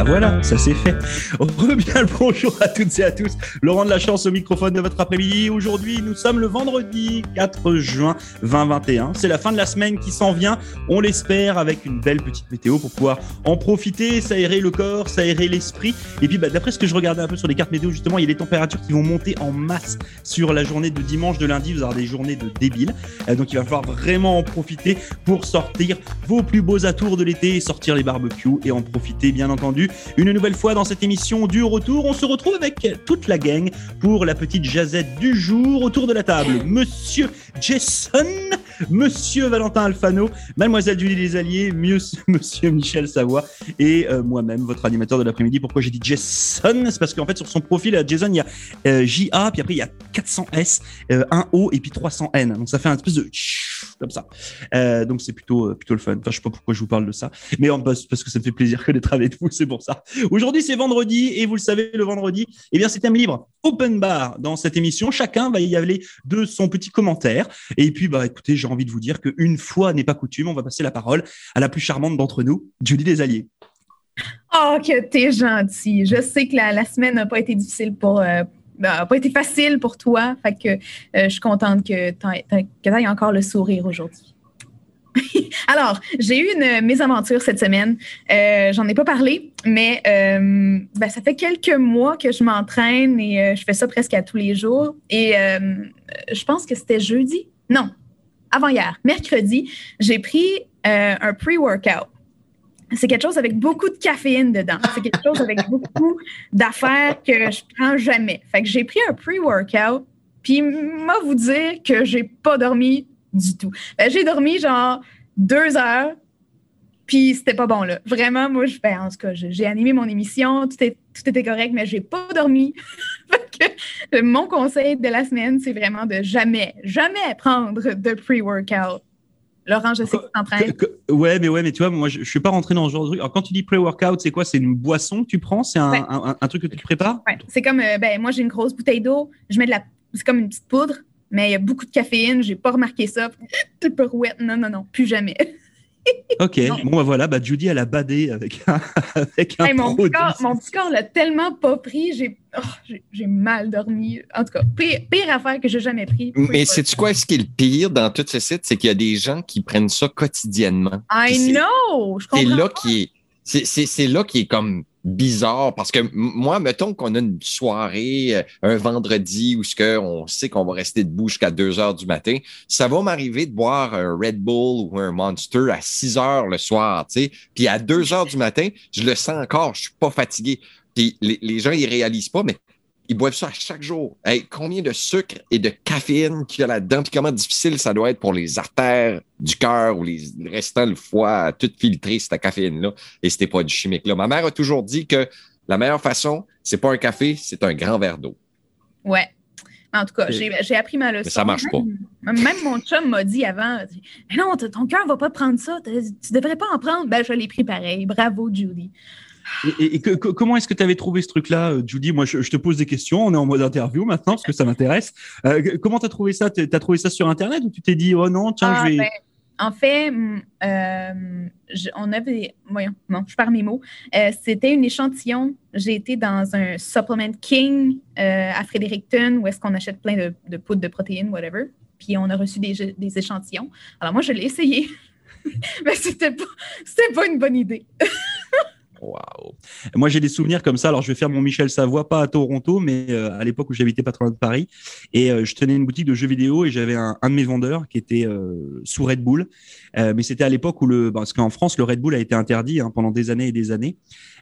Ah voilà, ça c'est fait. Bien le bonjour à toutes et à tous. Laurent de la chance au microphone de votre après-midi. Aujourd'hui, nous sommes le vendredi 4 juin 2021. C'est la fin de la semaine qui s'en vient. On l'espère avec une belle petite météo pour pouvoir en profiter, s'aérer le corps, s'aérer l'esprit. Et puis, bah, d'après ce que je regardais un peu sur les cartes météo, justement, il y a des températures qui vont monter en masse sur la journée de dimanche, de lundi. Vous aurez des journées de débiles. Euh, donc, il va falloir vraiment en profiter pour sortir vos plus beaux atours de l'été, sortir les barbecues et en profiter, bien entendu une nouvelle fois dans cette émission du retour. On se retrouve avec toute la gang pour la petite jazette du jour autour de la table. Monsieur Jason, Monsieur Valentin Alfano, Mademoiselle Julie Desalliés, Monsieur Michel Savoie et euh, moi-même, votre animateur de l'après-midi. Pourquoi j'ai dit Jason? C'est parce qu'en fait, sur son profil, à Jason, il y a euh, JA, puis après, il y a 400 S, euh, un O et puis 300 N. Donc, ça fait un espèce de comme ça. donc, c'est plutôt, plutôt le fun. Enfin, je sais pas pourquoi je vous parle de ça, mais parce que ça me fait plaisir que d'être avec vous, c'est pour ça. Aujourd'hui, c'est vendredi et vous le savez, le vendredi, eh bien, c'est thème libre, open bar dans cette émission. Chacun va y aller de son petit commentaire. Et puis, bah, écoutez, j'ai envie de vous dire qu'une fois n'est pas coutume, on va passer la parole à la plus charmante d'entre nous, Julie Desalliés. Oh, que t'es gentil. Je sais que la, semaine n'a pas été difficile pour. Euh, bah, pas été facile pour toi. Fait que euh, je suis contente que tu aies encore le sourire aujourd'hui. Alors, j'ai eu une mésaventure cette semaine. Euh, J'en ai pas parlé, mais ben, ça fait quelques mois que je m'entraîne et je fais ça presque à tous les jours. Et je pense que c'était jeudi. Non, avant-hier, mercredi, j'ai pris un pre-workout. C'est quelque chose avec beaucoup de caféine dedans. C'est quelque chose avec beaucoup d'affaires que je prends jamais. Fait que j'ai pris un pre-workout, puis moi vous dire que j'ai pas dormi du tout. Ben, j'ai dormi genre deux heures, puis c'était pas bon, là. Vraiment, moi, je, ben, en tout cas, j'ai animé mon émission, tout, était correct, mais j'ai pas dormi. mon conseil de la semaine, c'est vraiment de jamais, jamais prendre de pre-workout. Laurent, je sais que tu t'entraînes. Ouais, mais ouais, mais tu vois, moi, je, je suis pas rentré dans ce genre de truc. Alors, quand tu dis pre-workout, c'est quoi? C'est une boisson que tu prends? C'est un, un, truc que tu prépares? Ouais, c'est comme, euh, ben, moi, j'ai une grosse bouteille d'eau, je mets de la. C'est comme une petite poudre, mais il y a beaucoup de caféine, j'ai pas remarqué ça. Pirouette, non, non, non, plus jamais. Ok, bon bah voilà, bah Judy elle a badé avec un, avec un mon, petit corps, mon, petit corps, l'a tellement pas pris, j'ai oh, j'ai mal dormi. En tout cas, pire, affaire que j'ai jamais pris. Mais sais-tu quoi, ce qui est le pire dans tout ce site, c'est qu'il y a des gens qui prennent ça quotidiennement. I know! C'est là qui est, c'est là qui est comme bizarre parce que moi, mettons qu'on a une soirée euh, un vendredi où ce que on sait qu'on va rester debout jusqu'à 2 heures du matin, ça va m'arriver de boire un Red Bull ou un Monster à 6 heures le soir, tu sais, puis à 2 heures du matin, je le sens encore, je suis pas fatigué. Puis les, les gens ils réalisent pas, mais ils boivent ça chaque jour. combien de sucre et de caféine qu'il y a là-dedans, puis comment difficile ça doit être pour les artères du cœur ou les restants, le foie, à tout filtrer cette caféine-là et c'était pas du chimique-là. Ma mère a toujours dit que la meilleure façon, c'est pas un café, c'est un grand verre d'eau. Ouais. En tout cas, j'ai appris ma leçon. Mais ça marche pas. Même, mon chum m'a dit avant, non, ton cœur va pas prendre ça, tu devrais pas en prendre. Ben, je l'ai pris pareil. Bravo, Judy. Et, comment est-ce que tu avais trouvé ce truc-là, euh, Judy Moi, je, te pose des questions. On est en mode interview maintenant parce que ça m'intéresse. Euh, comment tu as trouvé ça? Tu as trouvé ça sur Internet ou tu t'es dit, oh non, tiens, je ah, vais. Ben, en fait, mm, euh, on avait. Voyons, non, je parle mes mots. C'était une échantillon. J'ai été dans un Supplement King à Fredericton où est-ce qu'on achète plein de, de poudre de protéines, whatever. Puis on a reçu des, des échantillons. Alors moi, je l'ai essayé. Mais c'était pas, pas une bonne idée. Waouh. Moi, j'ai des souvenirs comme ça. Alors, je vais faire mon Michel Savoie, pas à Toronto, mais euh, à l'époque où j'habitais pas trop loin de Paris. Et euh, je tenais une boutique de jeux vidéo et j'avais un, de mes vendeurs qui était euh, sous Red Bull. mais c'était à l'époque où le, parce qu'en France, le Red Bull a été interdit hein, pendant des années et des années.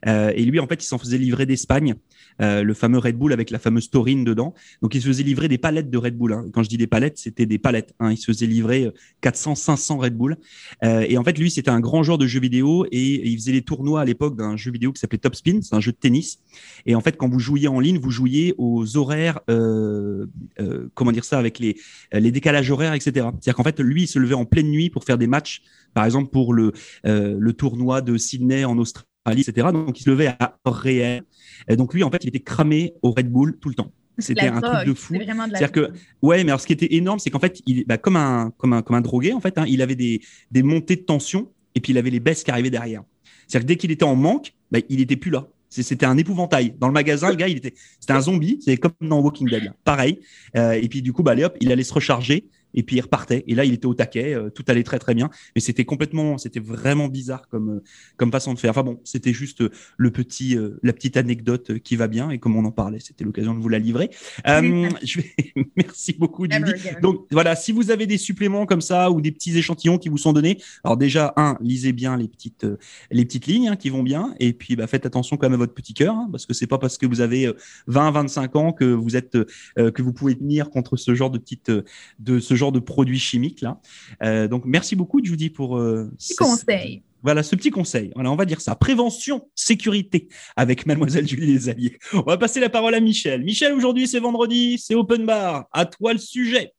et lui, en fait, il s'en faisait livrer d'Espagne. Euh, le fameux Red Bull avec la fameuse taurine dedans. Donc, il se faisait livrer des palettes de Red Bull. Hein. Quand je dis des palettes, c'était des palettes. Hein. Il se faisait livrer 400, euh, 500 Red Bull. Euh, et en fait, lui, c'était un grand joueur de jeux vidéo et, il faisait les tournois à l'époque d'un jeu vidéo qui s'appelait Top Spin. C'est un jeu de tennis. Et en fait, quand vous jouiez en ligne, vous jouiez aux horaires, comment dire ça, avec les, les décalages horaires, etc. C'est-à-dire qu'en fait, lui, il se levait en pleine nuit pour faire des matchs, par exemple pour le, le tournoi de Sydney en Australie etc. Donc, il se levait à heure réelle. Et donc, lui, en fait, il était cramé au Red Bull tout le temps. C'était un truc de fou. C'est-à-dire que, ouais, mais alors ce qui était énorme, c'est qu'en fait, il, bah, comme un, comme un, comme un drogué, en fait, hein, il avait des, des montées de tension et puis il avait les baisses qui arrivaient derrière. C'est-à-dire que dès qu'il était en manque, bah, il était plus là. C'était un épouvantail. Dans le magasin, le gars, il était, c'était un zombie. C'est comme dans Walking Dead. Pareil. Euh, et puis, du coup, bah, allez, hop, il allait se recharger et puis il repartait. Et là, il était au taquet, euh, tout allait très très bien. Mais c'était complètement, c'était vraiment bizarre comme euh, comme façon de faire. Enfin bon, c'était juste euh, le petit, la petite anecdote qui va bien et comme on en parlait, c'était l'occasion de vous la livrer. je vais, merci beaucoup, Judy. Donc voilà, si vous avez des suppléments comme ça ou des petits échantillons qui vous sont donnés, alors déjà un, lisez bien les petites les petites lignes hein, qui vont bien et puis bah, faites attention quand même à votre petit cœur hein, parce que c'est pas parce que vous avez 20 25 ans que vous êtes que vous pouvez tenir contre ce genre de petites de ce genre de produits chimiques là. Euh, donc merci beaucoup Judy pour euh, ce conseil. Voilà ce petit conseil. Voilà, on va dire ça. Prévention, sécurité avec Mademoiselle Julie Les Alliés. On va passer la parole à Michel. Michel, aujourd'hui c'est vendredi, c'est open bar. À toi le sujet.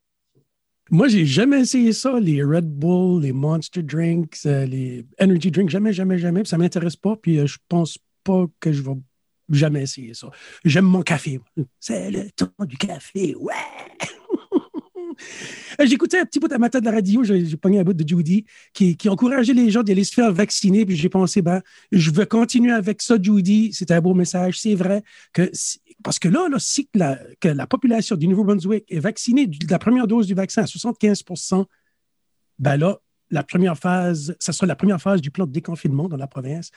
Moi, j'ai jamais essayé ça, les Red Bull, les Monster Drinks, euh, les Energy Drinks, jamais, jamais, jamais. Ça m'intéresse pas, puis je pense pas que je vais jamais essayer ça. J'aime mon café. C'est le temps du café, ouais! Euh, j'écoutais un petit bout à matin de la radio, j'ai pogné un bout de Judy qui, encourageait les gens d'aller se faire vacciner. Puis j'ai pensé, ben, je vais continuer avec ça, Judy. C'est un beau message. C'est vrai que, parce que là, si la, que la population du Nouveau-Brunswick est vaccinée de la première dose du vaccin à 75% ben là, la première phase, ça sera la première phase du plan de déconfinement dans la province.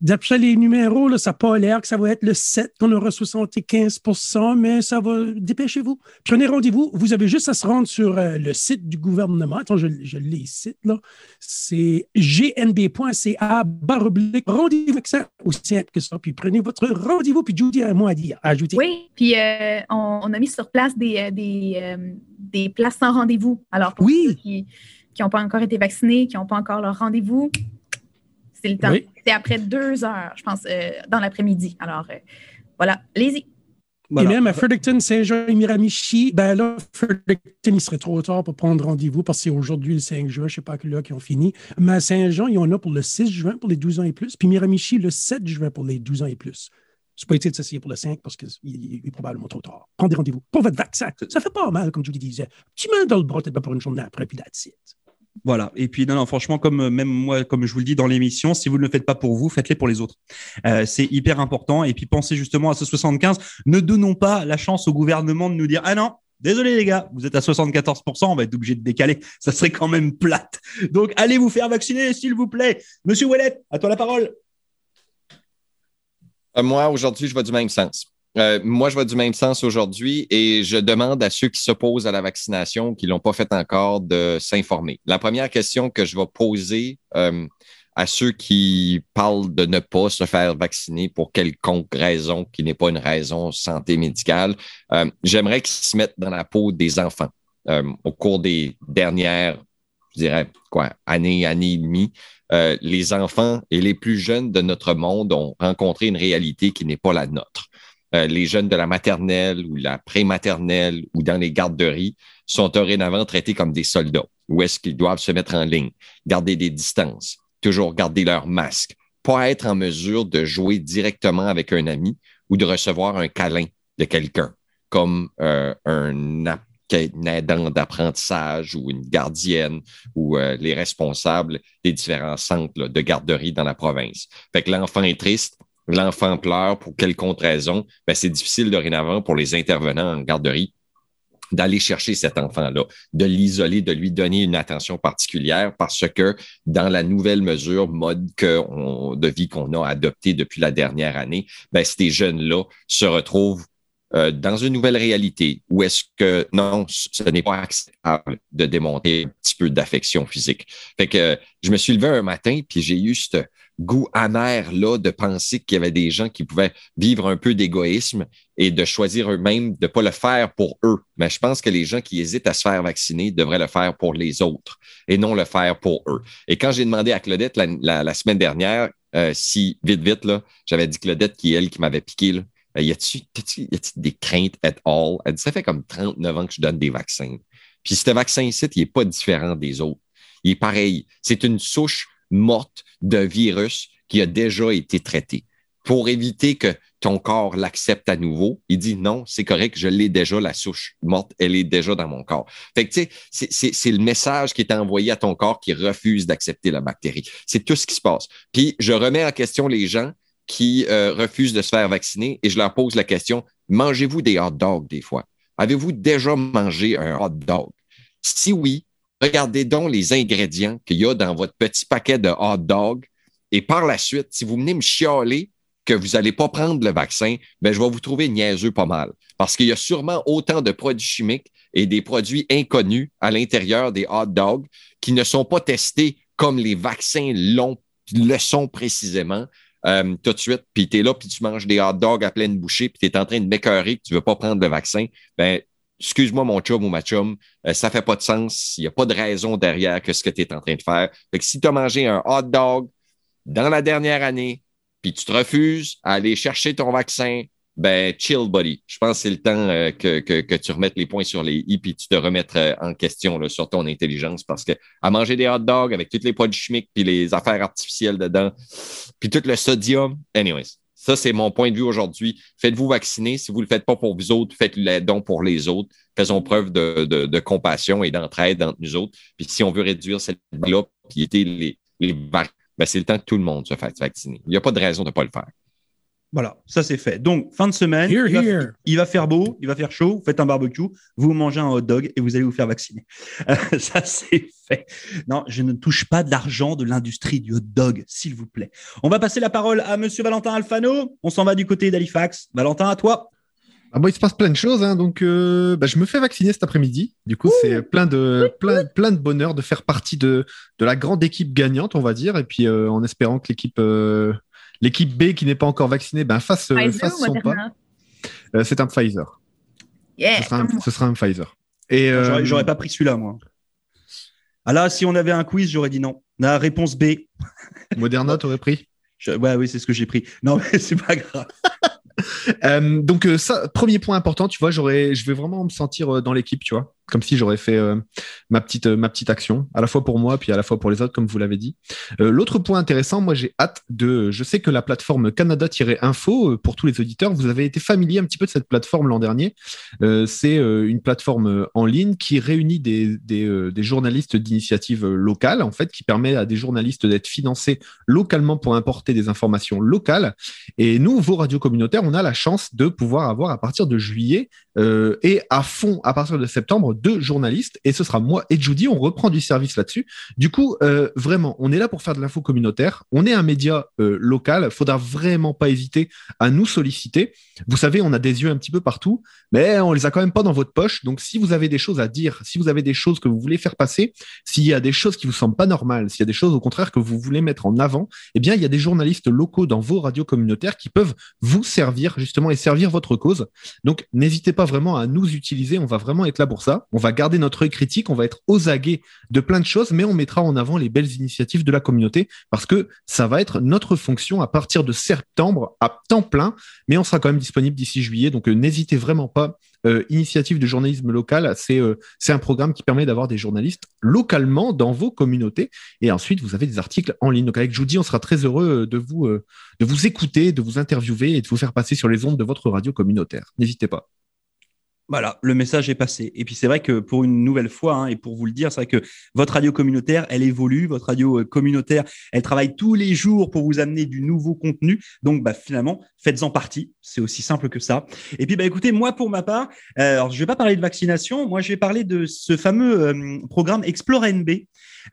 D'après les numéros, là, ça n'a pas l'air que ça va être le 7 qu'on aura 75% mais ça va. Dépêchez-vous. Prenez rendez-vous. Vous avez juste à se rendre sur euh, le site du gouvernement. Attends, je, je les cite, là. C'est gnb.ca baroblique rendez-vous ça aussi simple que ça. Puis prenez votre rendez-vous, puis Judy a un mot à dire. Ajouter. Oui, puis euh, on, a mis sur place des, euh, des, des places sans rendez-vous. Alors, pour ceux qui n'ont pas encore été vaccinés, qui n'ont pas encore leur rendez-vous, c'est le temps. C'est après deux heures, je pense, euh, dans l'après-midi. Alors, euh, voilà, allez-y. Et même à Fredericton, Saint-Jean et Miramichi, ben là, Fredericton, il serait trop tard pour prendre rendez-vous parce que c'est aujourd'hui le 5 juin, je ne sais pas à quelle heure qu'ils ont fini. Mais à Saint-Jean, ils en ont pour le 6 juin pour les 12 ans et plus, puis Miramichi le 7 juin pour les 12 ans et plus. C'est pas utile de s'essayer pour le 5 parce qu'il est probablement trop tard. Prends des rendez-vous pour votre vaccin. Ça fait pas mal, comme je vous disais. Petit main dans le bras, peut-être pas pour une journée après, puis that's it. Voilà. Et puis, non, non, franchement, comme euh, même moi, comme je vous le dis dans l'émission, si vous ne le faites pas pour vous, faites-les pour les autres. Euh, c'est hyper important. Et puis, pensez justement à ce 75. Ne donnons pas la chance au gouvernement de nous dire, ah non, Désolé les gars, vous êtes à 74%, on va être obligé de décaler. Ça serait quand même plate. Donc allez vous faire vacciner, s'il vous plaît. Monsieur Ouellet, à toi la parole. Euh, moi, aujourd'hui, je vais du même sens. Euh, moi, je vais du même sens aujourd'hui et je demande à ceux qui s'opposent à la vaccination, qui ne l'ont pas fait encore, de s'informer. La première question que je vais poser euh, à ceux qui parlent de ne pas se faire vacciner pour quelconque raison qui n'est pas une raison santé médicale, euh, j'aimerais qu'ils se mettent dans la peau des enfants. au cours des dernières, je dirais, quoi, années, années et demie, les enfants et les plus jeunes de notre monde ont rencontré une réalité qui n'est pas la nôtre. Euh, les jeunes de la maternelle ou la prématernelle ou dans les garderies sont dorénavant traités comme des soldats. Où est-ce qu'ils doivent se mettre en ligne, garder des distances, toujours garder leur masque, pas être en mesure de jouer directement avec un ami ou de recevoir un câlin de quelqu'un, comme euh, un aidant d'apprentissage ou une gardienne ou euh, les responsables des différents centres de garderie dans la province. Fait que l'enfant est triste, l'enfant pleure pour quelconque raison, ben c'est difficile dorénavant pour les intervenants en garderie d'aller chercher cet enfant-là, de l'isoler, de lui donner une attention particulière parce que dans la nouvelle mesure mode que de vie qu'on a adoptée depuis la dernière année, ben, ces jeunes-là se retrouvent euh, dans une nouvelle réalité où est-ce que non, ce n'est pas acceptable de démonter un petit peu d'affection physique. Fait que je me suis levé un matin puis j'ai eu goût amer là de penser qu'il y avait des gens qui pouvaient vivre un peu d'égoïsme et de choisir eux-mêmes de pas le faire pour eux. Mais je pense que les gens qui hésitent à se faire vacciner devraient le faire pour les autres et non le faire pour eux. Et quand j'ai demandé à Claudette la, semaine dernière euh, si, vite, vite, là, j'avais dit Claudette qui est elle qui m'avait piqué, là, euh, y a-tu des craintes at all? Elle dit, ça fait comme 39 ans que je donne des vaccins. Puis ce vaccin ici, il n'est pas différent des autres. Il est pareil. C'est une souche morte d'un virus qui a déjà été traité. Pour éviter que ton corps l'accepte à nouveau, il dit non, c'est correct, je l'ai déjà, la souche morte, elle est déjà dans mon corps. Fait que, tu sais, c'est le message qui est envoyé à ton corps qui refuse d'accepter la bactérie. C'est tout ce qui se passe. Puis, je remets en question les gens qui euh, refusent de se faire vacciner et je leur pose la question, mangez-vous des hot dogs des fois? Avez-vous déjà mangé un hot dog? Si oui, regardez donc les ingrédients qu'il y a dans votre petit paquet de hot dog et par la suite, si vous venez me chialer que vous n'allez pas prendre le vaccin, ben, je vais vous trouver niaiseux pas mal. Parce qu'il y a sûrement autant de produits chimiques et des produits inconnus à l'intérieur des hot dogs qui ne sont pas testés comme les vaccins le sont précisément. Euh, tout de suite, puis tu es là, puis tu manges des hot dogs à pleine bouchée, puis tu es en train de m'écœurer que tu veux pas prendre le vaccin, ben excuse-moi mon chum ou ma chum, euh, ça fait pas de sens, il n'y a pas de raison derrière que ce que tu es en train de faire. Que si tu as mangé un hot dog dans la dernière année, puis tu te refuses à aller chercher ton vaccin, ben chill, buddy. Je pense que c'est le temps euh, que, que, que, tu remettes les points sur les i puis tu te remettes euh, en question là, sur ton intelligence parce que à manger des hot dogs avec tous les produits chimiques puis les affaires artificielles dedans, puis tout le sodium, anyways. Ça, c'est mon point de vue aujourd'hui. Faites-vous vacciner. Si vous ne le faites pas pour vous autres, faites-le donc pour les autres. Faisons preuve de, compassion et d'entraide entre nous autres. Puis si on veut réduire cette là puis les, les ben, c'est le temps que tout le monde se fasse vacciner. Il n'y a pas de raison de ne pas le faire. Voilà, ça c'est fait. Donc, fin de semaine, il, va, il, va, faire beau, il va faire chaud, vous faites un barbecue, vous mangez un hot dog et vous allez vous faire vacciner. Euh, ça c'est fait. Non, je ne touche pas d'argent de l'industrie du hot dog, s'il vous plaît. On va passer la parole à Monsieur Valentin Alfano. On s'en va du côté d'Halifax. Valentin, à toi. Ah bon, il se passe plein de choses, hein, donc euh, bah, je me fais vacciner cet après-midi. Du coup, c'est plein de, plein, plein de bonheur de faire partie de, de la grande équipe gagnante, on va dire, et puis euh, en espérant que l'équipe euh, l'équipe B qui n'est pas encore vaccinée ben, fasse, fasse son pas. c'est un Pfizer. Yeah, ce, sera un, ce, sera un, Pfizer. Et j'aurais pas pris celui-là, moi. Ah là, si on avait un quiz, j'aurais dit non. La réponse B. Moderna, t'aurais pris? Ouais, oui, c'est ce que j'ai pris. Non, mais c'est pas grave. Euh, donc euh, ça, premier point important, tu vois, j'aurais, je vais vraiment me sentir euh, dans l'équipe, tu vois, comme si j'aurais fait ma petite ma petite action, à la fois pour moi puis à la fois pour les autres, comme vous l'avez dit. L'autre point intéressant, moi j'ai hâte de, je sais que la plateforme Canada-info pour tous les auditeurs, vous avez été familier un petit peu de cette plateforme l'an dernier. c'est une plateforme en ligne qui réunit des des, journalistes d'initiatives locales, en fait, qui permet à des journalistes d'être financés localement pour importer des informations locales. Et nous, vos radios communautaires, on a la chance de pouvoir avoir à partir de juillet euh, et à fond à partir de septembre deux journalistes. Et ce sera moi et Judy. On reprend du service là-dessus. Du coup, euh, vraiment, on est là pour faire de l'info communautaire. On est un média euh, local. Faudra vraiment pas hésiter à nous solliciter. Vous savez, on a des yeux un petit peu partout, mais on les a quand même pas dans votre poche. Donc, si vous avez des choses à dire, si vous avez des choses que vous voulez faire passer, s'il y a des choses qui vous semblent pas normales, s'il y a des choses au contraire que vous voulez mettre en avant, eh bien, il y a des journalistes locaux dans vos radios communautaires qui peuvent vous servir justement et servir votre cause. Donc, n'hésitez pas vraiment à nous utiliser. On va vraiment être là pour ça. On va garder notre œil critique. On va être aux aguets de plein de choses, mais on mettra en avant les belles initiatives de la communauté parce que ça va être notre fonction à partir de septembre à temps plein, mais on sera quand même disponible d'ici juillet. Donc, euh, n'hésitez vraiment pas euh, initiative de journalisme local, c'est euh, c'est un programme qui permet d'avoir des journalistes localement dans vos communautés. Et ensuite, vous avez des articles en ligne. Donc avec Judy, on sera très heureux de vous écouter, de vous interviewer et de vous faire passer sur les ondes de votre radio communautaire. N'hésitez pas. Voilà, le message est passé. Et puis c'est vrai que pour une nouvelle fois, hein, et pour vous le dire, c'est vrai que votre radio communautaire, elle évolue. Votre radio euh, communautaire, elle travaille tous les jours pour vous amener du nouveau contenu. Donc bah, finalement, faites-en partie. C'est aussi simple que ça. Et puis bah écoutez, moi pour ma part, euh, alors je vais pas parler de vaccination. Moi, je vais parler de ce fameux euh, programme Explore NB.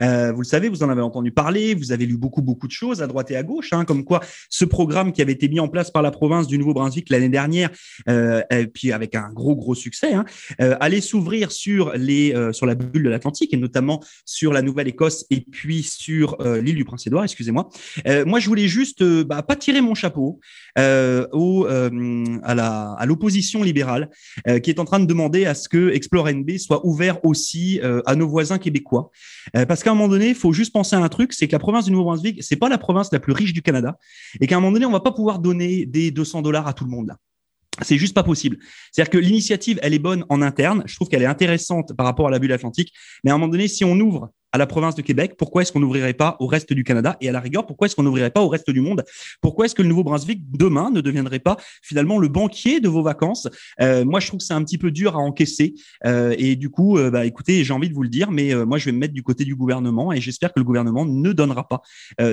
Euh, vous le savez, vous en avez entendu parler, vous avez lu beaucoup, beaucoup de choses à droite et à gauche, hein, comme quoi ce programme qui avait été mis en place par la province du Nouveau-Brunswick l'année dernière, euh, puis avec un gros, gros succès, hein, euh, allait s'ouvrir sur, les, sur la bulle de l'Atlantique et notamment sur la Nouvelle-Écosse et puis sur l'île du Prince-Édouard, excusez-moi. moi, je voulais juste bah, pas tirer mon chapeau au, à, la, à l'opposition libérale qui est en train de demander à ce que Explore NB soit ouvert aussi à nos voisins québécois. parce qu'à un moment donné, il faut juste penser à un truc, c'est que la province du Nouveau-Brunswick, c'est pas la province la plus riche du Canada, et qu'à un moment donné, on va pas pouvoir donner des 200 dollars à tout le monde là. C'est juste pas possible. C'est-à-dire que l'initiative, elle est bonne en interne. Je trouve qu'elle est intéressante par rapport à la bulle atlantique. Mais à un moment donné, si on ouvre à la province de Québec, pourquoi est-ce qu'on n'ouvrirait pas au reste du Canada? Et à la rigueur, pourquoi est-ce qu'on n'ouvrirait pas au reste du monde? Pourquoi est-ce que le Nouveau-Brunswick, demain, ne deviendrait pas finalement le banquier de vos vacances? Euh, Moi, je trouve que c'est un petit peu dur à encaisser. Euh, et du coup, euh, bah, écoutez, j'ai envie de vous le dire, mais moi, je vais me mettre du côté du gouvernement et j'espère que le gouvernement ne donnera pas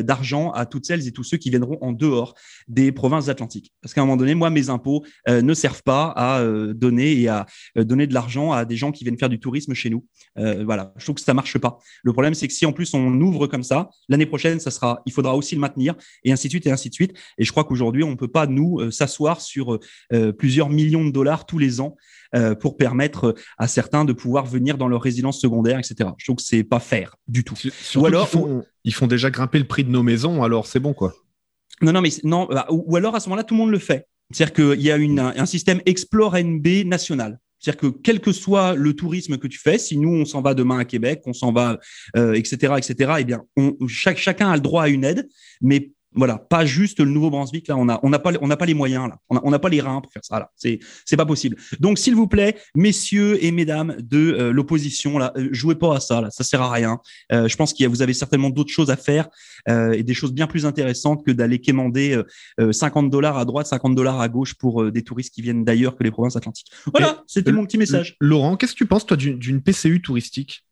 d'argent à toutes celles et tous ceux qui viendront en dehors des provinces atlantiques. Parce qu'à un moment donné, moi, mes impôts ne servent pas à donner et à donner de l'argent à des gens qui viennent faire du tourisme chez nous. voilà, je trouve que ça marche pas. Le problème, c'est que si en plus on ouvre comme ça, l'année prochaine, ça sera, il faudra aussi le maintenir et ainsi de suite et ainsi de suite. Et je crois qu'aujourd'hui, on ne peut pas nous euh, s'asseoir sur euh, plusieurs millions de dollars tous les ans euh, pour permettre à certains de pouvoir venir dans leur résidence secondaire, etc. Je trouve que c'est pas faire du tout. ou alors, ils font, ils font déjà grimper le prix de nos maisons, alors c'est bon quoi. Non, non, mais non. Bah, ou, alors à ce moment-là, tout le monde le fait. C'est-à-dire qu'il y a une, un système Explore NB national. C'est-à-dire que quel que soit le tourisme que tu fais, si nous on s'en va demain à Québec, on s'en va, euh, etc., etc., eh bien, chacun a le droit à une aide, mais voilà, pas juste le Nouveau-Brunswick. Là, on a, on n'a pas, on n'a pas les moyens. Là, on n'a pas les reins pour faire ça. Là, c'est, c'est pas possible. Donc, s'il vous plaît, messieurs et mesdames de euh, l'opposition, là, euh, jouez pas à ça. Là, ça sert à rien. Euh, je pense qu'il y a, vous avez certainement d'autres choses à faire et des choses bien plus intéressantes que d'aller quémander 50 dollars à droite, 50 dollars à gauche pour des touristes qui viennent d'ailleurs que les provinces atlantiques. Voilà, c'était mon petit message. Laurent, qu'est-ce que tu penses toi d'une PCU touristique?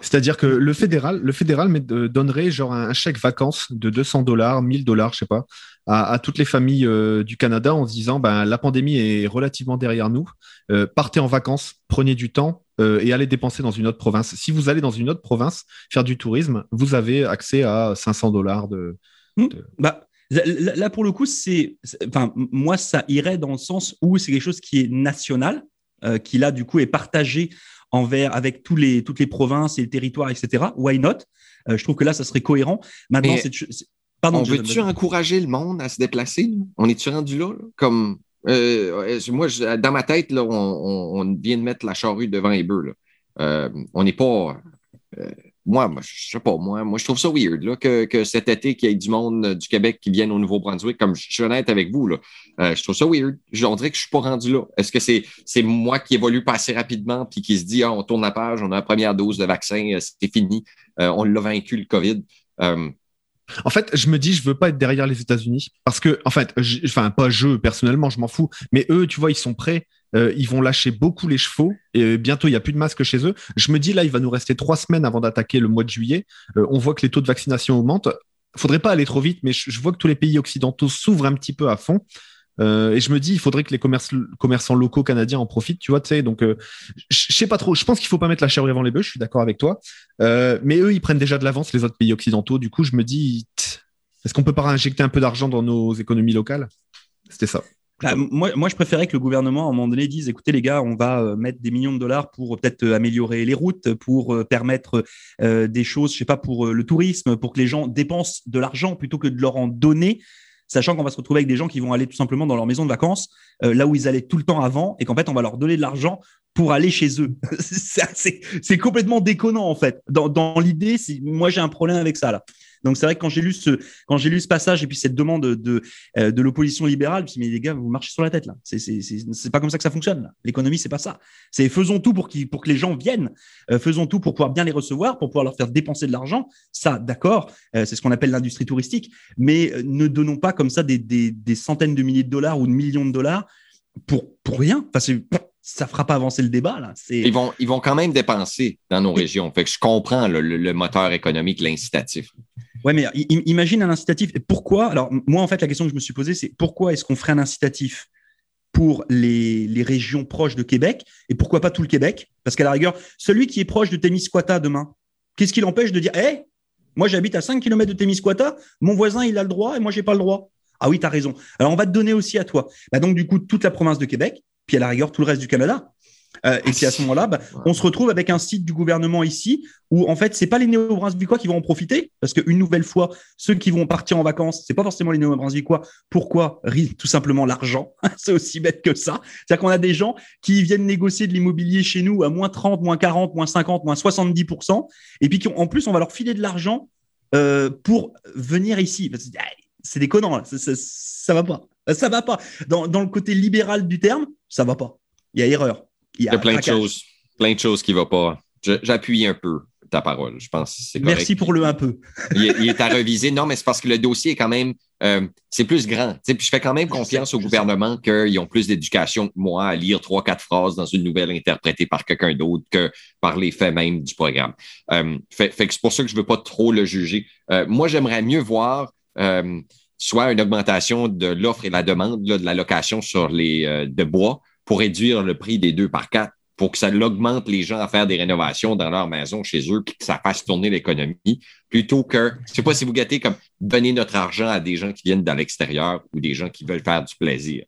C'est-à-dire que le fédéral, le fédéral donnerait genre un chèque vacances de 200 dollars, 1000 dollars, je sais pas, à, toutes les familles euh, du Canada en se disant ben, la pandémie est relativement derrière nous. Euh, partez en vacances, prenez du temps euh, et allez dépenser dans une autre province. Si vous allez dans une autre province faire du tourisme, vous avez accès à 500 dollars de, mmh. Bah, là, pour le coup, c'est, enfin, moi, ça irait dans le sens où c'est quelque chose qui est national, qui là, du coup, est partagé envers avec tous les, toutes les provinces et les territoires, etc. Why not? Euh, Je trouve que là, ça serait cohérent. Maintenant, c'est, Pardon, on veut-tu encourager le monde à se déplacer? On est-tu rendu là? Comme euh, moi, dans ma tête, là, on, vient de mettre la charrue devant les bœufs. Euh, on n'est pas moi, moi, je sais pas, moi, moi, je trouve ça weird là, que, que cet été, qu'il y ait du monde euh, du Québec qui vienne au Nouveau-Brunswick, comme je suis honnête avec vous, euh, je trouve ça weird. On que je suis pas rendu là. Est-ce que c'est c'est moi qui évolue pas assez rapidement puis qui se dit, ah, on tourne la page, on a la première dose de vaccin, euh, c'est fini, on l'a vaincu le COVID. En fait, je me dis, je veux pas être derrière les États-Unis parce que, en fait, enfin, pas je personnellement, je m'en fous, mais eux, tu vois, ils sont prêts euh, ils vont lâcher beaucoup les chevaux et bientôt il n'y a plus de masques chez eux. Je me dis là, il va nous rester trois semaines avant d'attaquer le mois de juillet. Euh, on voit que les taux de vaccination augmentent. Faudrait pas aller trop vite, mais je, vois que tous les pays occidentaux s'ouvrent un petit peu à fond. Euh, et je me dis, il faudrait que les commerçants locaux canadiens en profitent, tu vois. Donc, je sais pas trop. Je pense qu'il faut pas mettre la charrue avant les bœufs. Je suis d'accord avec toi. mais eux, ils prennent déjà de l'avance les autres pays occidentaux. Du coup, je me dis, est-ce qu'on peut pas injecter un peu d'argent dans nos économies locales? C'était ça. Bah, moi, je préférais que le gouvernement, à un moment donné, dise écoutez, les gars, on va euh, mettre des millions de dollars pour euh, peut-être euh, améliorer les routes, pour permettre des choses, je sais pas, pour le tourisme, pour que les gens dépensent de l'argent plutôt que de leur en donner, sachant qu'on va se retrouver avec des gens qui vont aller tout simplement dans leur maison de vacances, là où ils allaient tout le temps avant, et qu'en fait, on va leur donner de l'argent pour aller chez eux. c'est complètement déconnant, en fait. Dans, dans l'idée, moi, j'ai un problème avec ça, là. Donc c'est vrai que quand j'ai lu ce quand j'ai lu ce passage et puis cette demande de euh, de l'opposition libérale, je me suis dit, mais les gars, vous marchez sur la tête là. C'est c'est c'est pas comme ça que ça fonctionne. L'économie c'est pas ça. C'est faisons tout pour pour que les gens viennent, euh, faisons tout pour pouvoir bien les recevoir, pour pouvoir leur faire dépenser de l'argent. Ça, d'accord, euh, c'est ce qu'on appelle l'industrie touristique. Mais ne donnons pas comme ça des, des, des centaines de milliers de dollars ou de millions de dollars pour pour rien. Enfin c'est ça fera pas avancer le débat. Là. Ils, vont, ils vont quand même dépenser dans nos régions. Fait que je comprends le, le moteur économique, l'incitatif. Ouais, mais imagine un incitatif. Pourquoi Alors, moi, en fait, la question que je me suis posée, c'est pourquoi est-ce qu'on ferait un incitatif pour les, les, régions proches de Québec et pourquoi pas tout le Québec? Parce qu'à la rigueur, celui qui est proche de Témiscouata demain, qu'est-ce qui l'empêche de dire Hé, moi j'habite à 5 km de Témiscouata, mon voisin il a le droit et moi j'ai pas le droit Ah oui, tu as raison. Alors on va te donner aussi à toi. Bah, donc, du coup, toute la province de Québec, puis à la rigueur tout le reste du Canada. Euh, et puis à ce moment-là, bah, on se retrouve avec un site du gouvernement ici où en fait, c'est pas les néo-brunswickois qui vont en profiter parce qu'une nouvelle fois, ceux qui vont partir en vacances, c'est pas forcément les néo-brunswickois. Pourquoi Tout simplement l'argent? c'est aussi bête que ça. C'est-à-dire qu'on a des gens qui viennent négocier de l'immobilier chez nous à moins 30, moins 40, moins 50, moins 70%. Et puis en plus, on va leur filer de l'argent euh, pour venir ici. C'est déconnant. Ça, ça, ça, va pas. Ça va pas. Dans, dans le côté libéral du terme, ça va pas. Il y a erreur. Il y a, plein de choses, plein de choses qui ne vont pas. J'appuie un peu. ta parole. Je pense que c'est correct. Merci pour le un peu. il, est- il est à reviser. Non, mais c'est parce que le dossier est quand même, euh, c'est plus grand. Tu sais, Puis je fais quand même confiance sais, au gouvernement qu'ils ont plus d'éducation que moi à lire trois, quatre phrases dans une nouvelle interprétée par quelqu'un d'autre que par les faits même du programme. Euh, fait, fait que c'est pour ça que je veux pas trop le juger. Euh, moi, j'aimerais mieux voir soit une augmentation de l'offre et la demande là, de la location sur les de bois pour réduire le prix des deux par quatre pour que ça augmente les gens à faire des rénovations dans leur maison chez eux puis que ça fasse tourner l'économie plutôt que, je sais pas si vous gâtez comme donner notre argent à des gens qui viennent de l'extérieur ou des gens qui veulent faire du plaisir.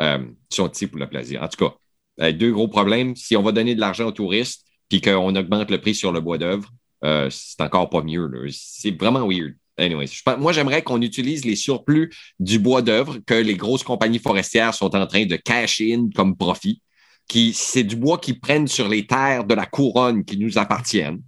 Euh, sont ici pour le plaisir. En tout cas, euh, deux gros problèmes. Si on va donner de l'argent aux touristes puis qu'on augmente le prix sur le bois d'œuvre, euh, c'est encore pas mieux. C'est vraiment weird. Anyways, je pense- moi, j'aimerais qu'on utilise les surplus du bois d'œuvre que les grosses compagnies forestières sont en train de cash comme profit. Qui, c'est du bois qu'ils prennent sur les terres de la couronne qui nous appartiennent,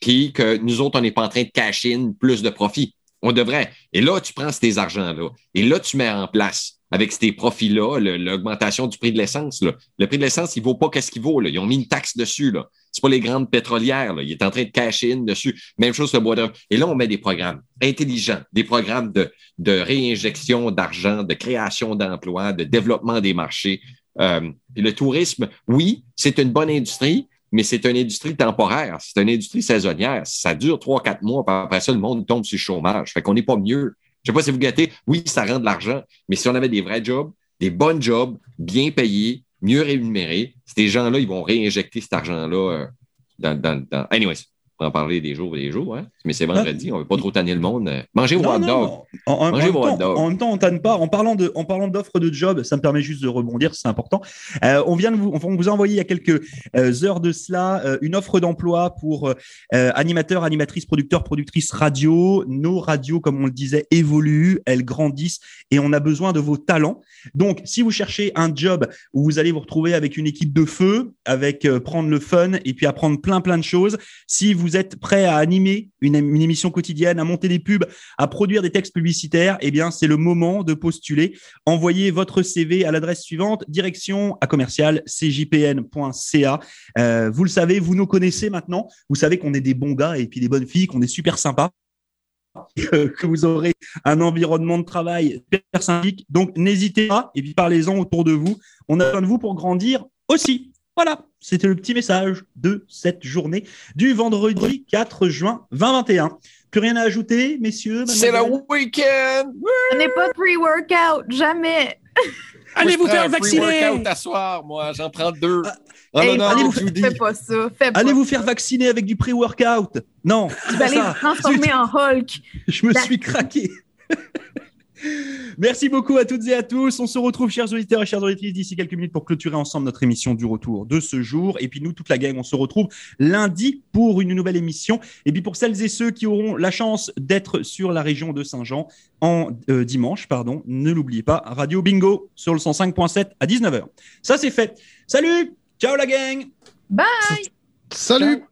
puis que nous autres, on n'est pas en train de cash plus de profit. On devrait. Et là, tu prends ces argents-là. Et là, tu mets en place, avec ces profits-là, l'augmentation du prix de l'essence. Le prix de l'essence, il vaut pas qu'est-ce qu'il vaut. Ils ont mis une taxe dessus. Là. C'est pas les grandes pétrolières. Là. Il est en train de cash in dessus. Même chose le bois d'œuvre. Et là, on met des programmes intelligents, des programmes de, de réinjection d'argent, de création d'emplois, de développement des marchés. Euh, le tourisme, oui, c'est une bonne industrie, mais c'est une industrie temporaire. C'est une industrie saisonnière. Ça dure trois, quatre mois, après ça, le monde tombe sur le chômage. Fait qu'on n'est pas mieux. Je sais pas si vous gâtez. Oui, ça rend de l'argent, mais si on avait des vrais jobs, des bons jobs, bien payés, mieux rémunérés, ces gens-là, ils vont réinjecter cet argent-là euh, dans, dans, dans. Anyways, on va en parler des jours et des jours, hein? mais c'est vendredi, on ne veut pas trop tanner le monde. Mangez vos hot dogs. En, Mangez vos temps, en même temps, on tanne pas. En parlant de, en parlant d'offres de job, ça me permet juste de rebondir, c'est important. Euh, on vient de vous, on vous a envoyé il y a quelques euh, heures de cela euh, une offre d'emploi pour euh, animateurs, animatrices, producteurs, productrices radio. Nos radios, comme on le disait, évoluent, elles grandissent et on a besoin de vos talents. Donc, si vous cherchez un job où vous allez vous retrouver avec une équipe de feu, avec prendre le fun et puis apprendre plein plein de choses, si vous êtes prêt à animer une, émission quotidienne, à monter des pubs, à produire des textes publicitaires, eh bien, c'est le moment de postuler. Envoyez votre CV à l'adresse suivante, direction à commercial cjpn.ca. Euh, vous le savez, vous nous connaissez maintenant. Vous savez qu'on est des bons gars et puis des bonnes filles, qu'on est super sympas. euh, que vous aurez un environnement de travail super sympathique. Donc, n'hésitez pas et parlez-en autour de vous. On a besoin de vous pour grandir aussi. Voilà, c'était le petit message de cette journée du vendredi 4 juin 2021. Plus rien à ajouter, messieurs C'est le week-end! Ce n'est pas pre-workout, jamais. Allez vous faire un vacciner! workout à soir, moi. J'en prends deux. Ah. Hey, non, allez non, vous Judy. Fais pas ça. Fais pas. Allez vous faire vacciner avec du pré-workout. Non, Vous allez vous transformer en Hulk. Je me suis craqué. Merci beaucoup à toutes et à tous. On se retrouve, chers auditeurs et chères auditrices, d'ici quelques minutes pour clôturer ensemble notre émission du retour de ce jour. Et puis nous, toute la gang, on se retrouve lundi pour une nouvelle émission. Et puis pour celles et ceux qui auront la chance d'être sur la région de Saint-Jean en euh, dimanche, pardon, ne l'oubliez pas, Radio Bingo sur le 105.7 à 19h. Ça, c'est fait. Salut Ciao la gang Bye! Salut!